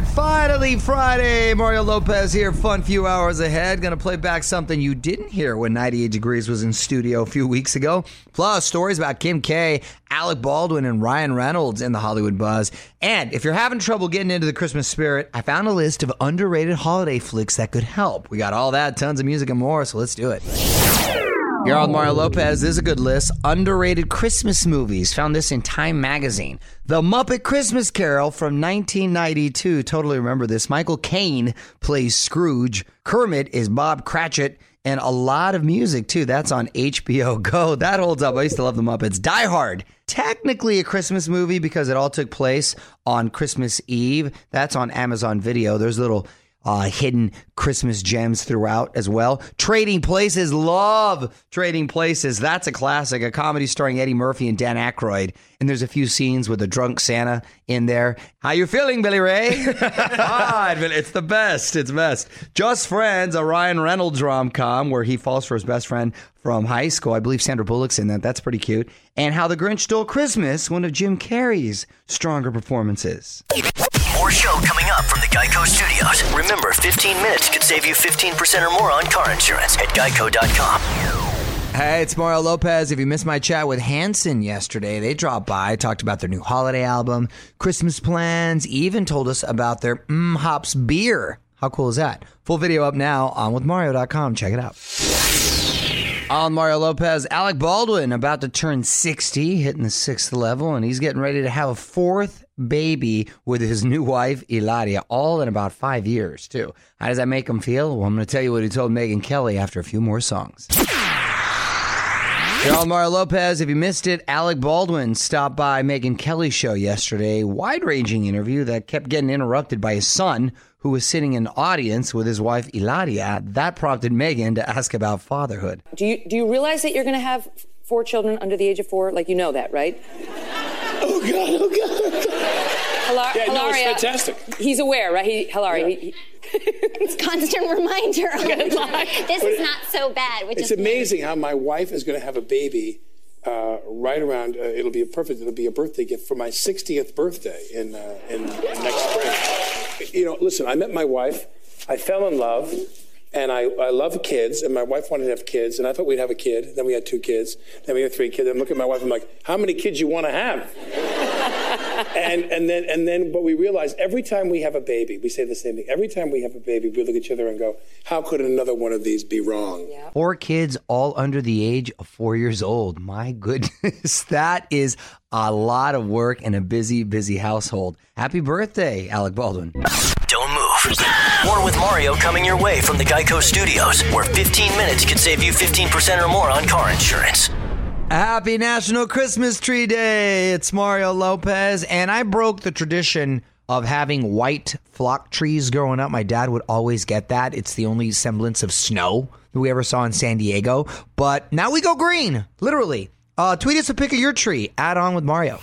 finally Friday. Mario Lopez here. Fun few hours ahead. Gonna play back something you didn't hear when 98 Degrees was in studio a few weeks ago. Plus, stories about Kim K, Alec Baldwin, and Ryan Reynolds in the Hollywood buzz. And if you're having trouble getting into the Christmas spirit, I found a list of underrated holiday flicks that could help. We got all that, tons of music and more, so let's do it. You're on Mario Lopez. This is a good list. Underrated Christmas movies. Found this in Time Magazine. The Muppet Christmas Carol from 1992. Totally remember this. Michael Caine plays Scrooge. Kermit is Bob Cratchit. And a lot of music, too. That's on HBO Go. That holds up. I used to love the Muppets. Die Hard. Technically a Christmas movie because it all took place on Christmas Eve. That's on Amazon Video. There's little uh, hidden Christmas gems throughout as well. Trading Places, love Trading Places. That's a classic, a comedy starring Eddie Murphy and Dan Aykroyd. And there's a few scenes with a drunk Santa in there. How you feeling, Billy Ray? But it's the best. It's best. Just Friends, a Ryan Reynolds rom com where he falls for his best friend from high school. I believe Sandra Bullock's in that. That's pretty cute. And How the Grinch Stole Christmas, one of Jim Carrey's stronger performances. More show coming up from the Geico Studios. Remember, 15 minutes could save you 15% or more on car insurance at geico.com. Hey, it's Mario Lopez. If you missed my chat with Hanson yesterday, they dropped by, talked about their new holiday album, Christmas plans, even told us about their Mmm Hops beer. How cool is that? Full video up now on with withmario.com. Check it out. On Mario Lopez, Alec Baldwin about to turn 60, hitting the sixth level, and he's getting ready to have a fourth baby with his new wife, Hilaria, all in about five years, too. How does that make him feel? Well, I'm going to tell you what he told Megyn Kelly after a few more songs. You're Mario Lopez. If you missed it, Alec Baldwin stopped by Megyn Kelly's show yesterday. Wide ranging interview that kept getting interrupted by his son, who was sitting in audience with his wife, Hilaria. That prompted Megyn to ask about fatherhood. Do you do you realize that you're going to have four children under the age of four? Like you know that, right? Oh God! Oh God! Hilar- Yeah, no, it's fantastic. He's aware, right? He, Hilaria, he, he- It's constant reminder. all the time. This is not so bad. Which It's is amazing how my wife is going to have a baby uh, right around. Uh, it'll be a perfect. It'll be a birthday gift for my 60th birthday in uh, in, in next spring. You know, listen. I met my wife. I fell in love. And I, I love kids, and my wife wanted to have kids, and I thought we'd have a kid. Then we had two kids, then we had three kids. I'm looking at my wife, I'm like, how many kids you want to have? And and then and then but we realize every time we have a baby, we say the same thing. Every time we have a baby, we look at each other and go, how could another one of these be wrong? Four kids, all under the age of four years old. My goodness, that is a lot of work in a busy, busy household. Happy birthday, Alec Baldwin. Don't move. More with Mario coming your way from the Geico Studios, where 15 minutes could save you 15% or more on car insurance. Happy National Christmas Tree Day. It's Mario Lopez, and I broke the tradition of having white flock trees growing up. My dad would always get that. It's the only semblance of snow we ever saw in San Diego. But now we go green, literally. Uh, tweet us a pic of your tree. Add on with Mario.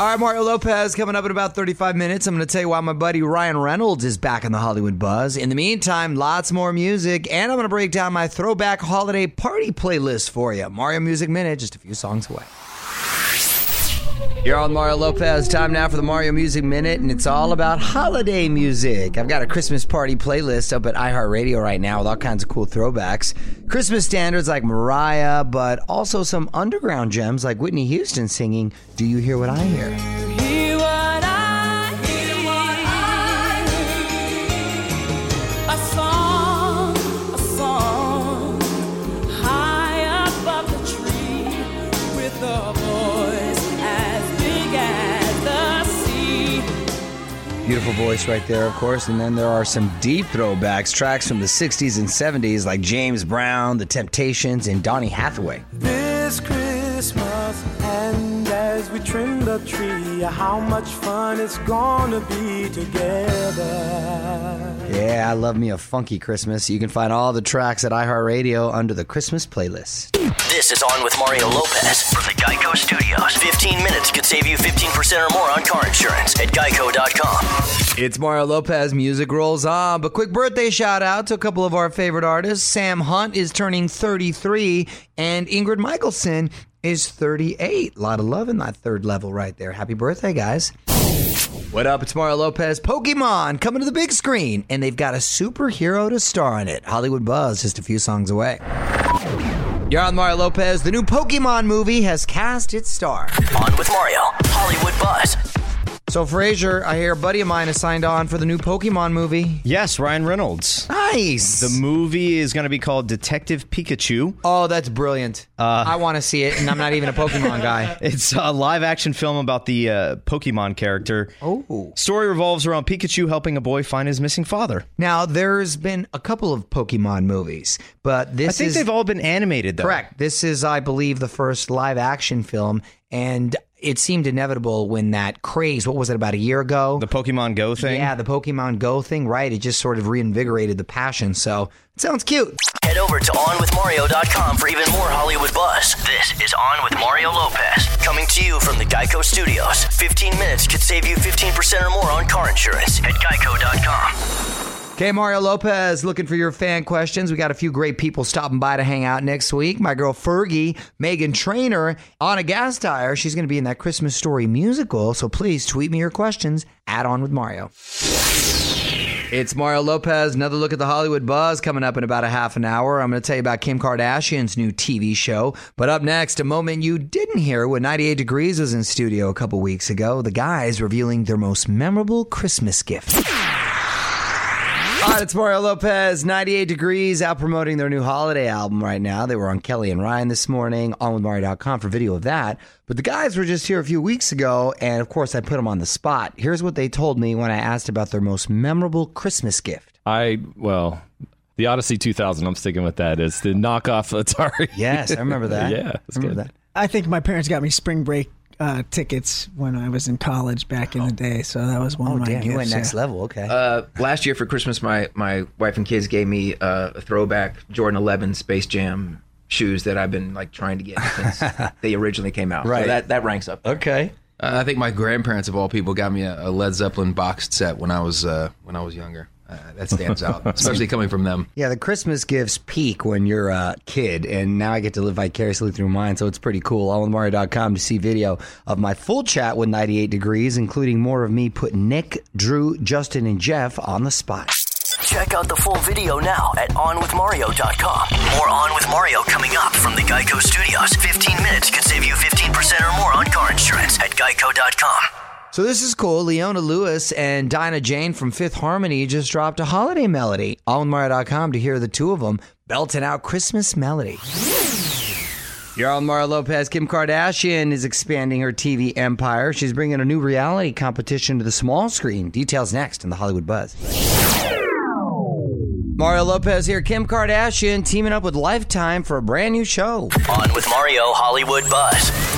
All right, Mario Lopez coming up in about 35 minutes. I'm going to tell you why my buddy Ryan Reynolds is back in the Hollywood buzz. In the meantime, lots more music, and I'm going to break down my throwback holiday party playlist for you. Mario Music Minute, just a few songs away. You're on Mario Lopez. Time now for the Mario Music Minute, and it's all about holiday music. I've got a Christmas party playlist up at iHeartRadio right now with all kinds of cool throwbacks. Christmas standards like Mariah, but also some underground gems like Whitney Houston singing Do You Hear What I Hear? Beautiful voice right there, of course. And then there are some deep throwbacks, tracks from the 60s and 70s like James Brown, The Temptations, and Donny Hathaway. This Christmas, and as we trim the tree, how much fun it's gonna be together. Yeah, I love me a funky Christmas. You can find all the tracks at iHeartRadio under the Christmas playlist. This is On with Mario Lopez from the Geico Studios. 15 minutes could save you 15% or more on car insurance at geico.com. It's Mario Lopez. Music rolls on. But quick birthday shout out to a couple of our favorite artists. Sam Hunt is turning 33, and Ingrid Michaelson is 38. A lot of love in that third level right there. Happy birthday, guys. What up? It's Mario Lopez. Pokemon coming to the big screen, and they've got a superhero to star in it. Hollywood Buzz, just a few songs away. You're on Mario Lopez. The new Pokemon movie has cast its star. On with Mario, Hollywood Buzz. So, Frazier, I hear a buddy of mine has signed on for the new Pokemon movie. Yes, Ryan Reynolds. Nice. The movie is going to be called Detective Pikachu. oh, that's brilliant. I want to see it, and I'm not even a Pokemon guy. It's a live action film about the uh, Pokemon character. Oh. Story revolves around Pikachu helping a boy find his missing father. Now, there's been a couple of Pokemon movies, but this I think is they've all been animated, though. correct. This is, I believe, the first live action film, and it seemed inevitable when that craze, what was it, about a year ago? The Pokemon Go thing. yeah, the Pokemon Go thing, right? It just sort of reinvigorated the passion. So it sounds cute. Head over to OnWithMario.com for even more Hollywood buzz. This is On with Mario Lopez, coming to you from the Geico Studios. 15 minutes could save you 15% or more on car insurance at Geico.com. Okay, Mario Lopez, looking for your fan questions. We got a few great people stopping by to hang out next week. My girl Fergie, Meghan Trainor, on a gas tire. She's going to be in that Christmas Story musical. So please tweet me your questions. Add on with Mario. It's Mario Lopez. Another look at the Hollywood buzz coming up in about a half an hour. I'm going to tell you about Kim Kardashian's new TV show. But up next, a moment you didn't hear when 98 Degrees was in studio a couple weeks ago. The guys revealing their most memorable Christmas gift. All right, it's Mario Lopez, 98 Degrees, out promoting their new holiday album right now. They were on Kelly and Ryan this morning, onwithmario.com for video of that. But the guys were just here a few weeks ago, and of course, I put them on the spot. Here's what they told me when I asked about their most memorable Christmas gift. I well, the Odyssey 2000. I'm sticking with that. Is the knockoff Atari? Yes, I remember that. yeah, I remember good. that. I think my parents got me spring break uh, tickets when I was in college back in the day, so that was one Oh, of my damn, gifts. you went next yeah. level. Okay. Uh, last year for Christmas, my, my wife and kids gave me uh, a throwback Jordan 11 Space Jam shoes that I've been like trying to get since they originally came out. Right. So that, that ranks up. okay. Uh, I think my grandparents of all people got me a, a Led Zeppelin boxed set when I was uh, when I was younger. Uh, that stands out, especially coming from them. Yeah, the Christmas gifts peak when you're a kid, and now I get to live vicariously through mine, so it's pretty cool. OnWithMario.com to see video of my full chat with 98 Degrees, including more of me putting Nick, Drew, Justin, and Jeff on the spot. Check out the full video now at OnWithMario.com. More On with Mario coming up from the Geico Studios. 15 minutes could save you 15% or more on car insurance at Geico.com. So this is cool. Leona Lewis and Dinah Jane from Fifth Harmony just dropped a holiday melody. OnWithMario.com to hear the two of them belting out Christmas melody. You're on Mario Lopez. Kim Kardashian is expanding her TV empire. She's bringing a new reality competition to the small screen. Details next in the Hollywood Buzz. Mario Lopez here. Kim Kardashian teaming up with Lifetime for a brand new show. On with Mario Hollywood Buzz.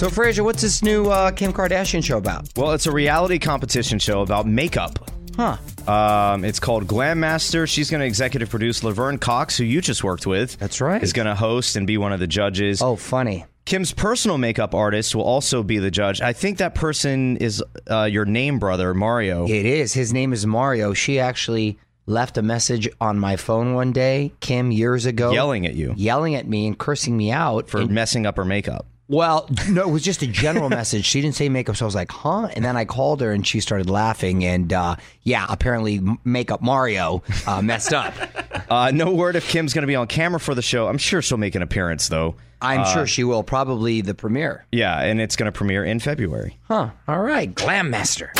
So, Frazier, what's this new uh, Kim Kardashian show about? Well, it's a reality competition show about makeup. Huh. Um, it's called Glam Master. She's going to executive produce. Laverne Cox, who you just worked with, That's right. is going to host and be one of the judges. Oh, funny. Kim's personal makeup artist will also be the judge. I think that person is uh, your name brother, Mario. It is. His name is Mario. She actually left a message on my phone one day, Kim, years ago, Yelling at you yelling at me and cursing me out for And- messing up her makeup. Well, no, it was just a general message. She didn't say makeup, so I was like, "Huh?" And then I called her, and she started laughing. And uh, yeah, apparently, M- makeup Mario uh, messed up. Uh, no word if Kim's going to be on camera for the show. I'm sure she'll make an appearance, though. I'm Uh, sure she will. Probably the premiere. Yeah, and it's going to premiere in February. Huh? All right, Glam Master.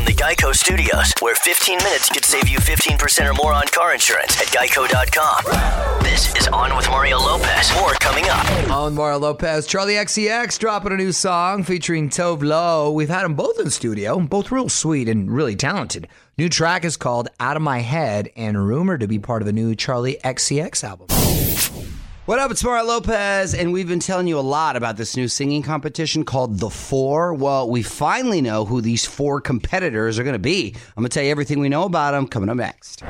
From the Geico Studios, where 15 minutes could save you 15% or more on car insurance at Geico.com. This is On with Mario Lopez. More coming up. On Mario Lopez, Charli XCX dropping a new song featuring Tove Lo. We've had them both in studio, both real sweet and really talented. New track is called Out of My Head and rumored to be part of a new Charli XCX album. What up? It's Mario Lopez, and we've been telling you a lot about this new singing competition called The Four. Well, we finally know who these four competitors are going to be. I'm going to tell you everything we know about them coming up next.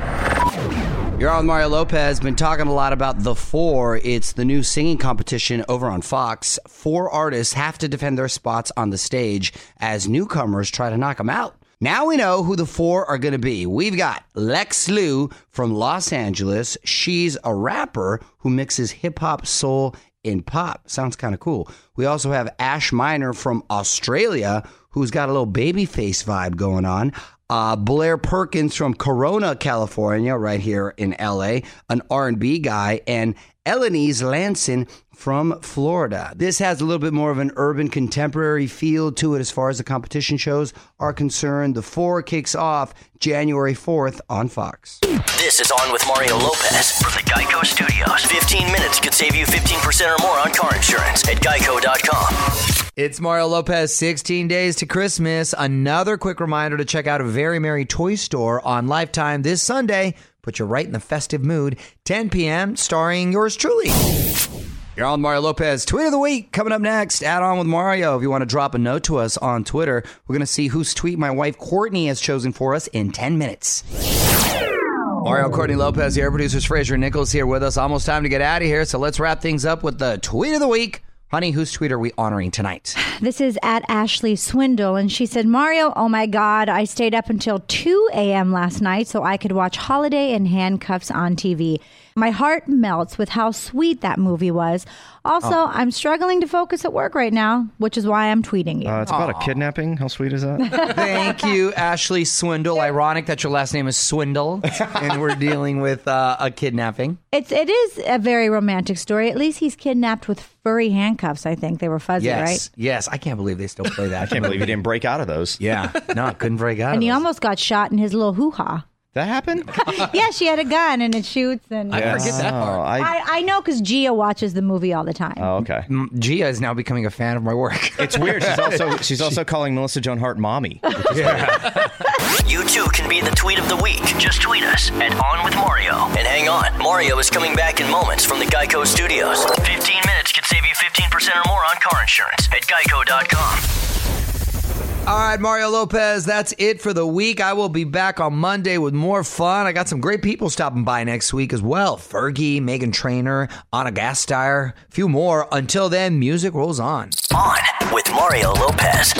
You're on Mario Lopez. Been talking a lot about The Four. It's the new singing competition over on Fox. Four artists have to defend their spots on the stage as newcomers try to knock them out. Now we know who the four are going to be. We've got Lex Lu from Los Angeles. She's a rapper who mixes hip hop, soul, and pop. Sounds kind of cool. We also have Ash Minor from Australia, who's got a little baby face vibe going on. Uh, Blair Perkins from Corona, California, right here in LA, an R&B guy, and Elenise Lanson from Florida. This has a little bit more of an urban contemporary feel to it as far as the competition shows are concerned. The four kicks off January 4th on Fox. This is On with Mario Lopez from the Geico Studios. 15 minutes could save you 15% or more on car insurance at geico.com. It's Mario Lopez, 16 days to Christmas. Another quick reminder to check out a very merry toy store on Lifetime this Sunday. Put you right in the festive mood. 10 p.m., starring yours truly. You're on Mario Lopez. Tweet of the week coming up next. Add on with Mario. If you want to drop a note to us on Twitter, we're going to see whose tweet my wife Courtney has chosen for us in 10 minutes. Mario Courtney Lopez here, producers Fraser Nichols here with us. Almost time to get out of here, so let's wrap things up with the tweet of the week. Honey, whose tweet are we honoring tonight? This is at Ashley Swindle, and she said, Mario, oh my God, I stayed up until 2 a.m. last night so I could watch Holiday in Handcuffs on TV. My heart melts with how sweet that movie was. Also, Oh. I'm struggling to focus at work right now, which is why I'm tweeting you. Uh, it's about a kidnapping. How sweet is that? Thank you, Ashley Swindle. Ironic that your last name is Swindle, and we're dealing with uh, a kidnapping. It's it is a very romantic story. At least he's kidnapped with furry handcuffs. I think they were fuzzy, yes, right? yes. I can't believe they still play that. I can't believe he didn't break out of those. Yeah, no, I couldn't break out. And of he those. almost got shot in his little hoo ha. That happened? yeah, she had a gun and it shoots. And I forget that part. Oh, I, I, I know because Gia watches the movie all the time. oh, okay. Mm, Gia is now becoming a fan of my work. It's weird. She's also she's also calling Melissa Joan Hart mommy. You too can be the tweet of the week. Just tweet us at On with Mario. And hang on, Mario is coming back in moments from the Geico Studios. 15 minutes could save you 15% or more on car insurance at geico.com. All right, Mario Lopez, that's it for the week. I will be back on Monday with more fun. I got some great people stopping by next week as well. Fergie, Meghan Trainor, Ana Gasteyer, a few more. Until then, music rolls on. On with Mario Lopez.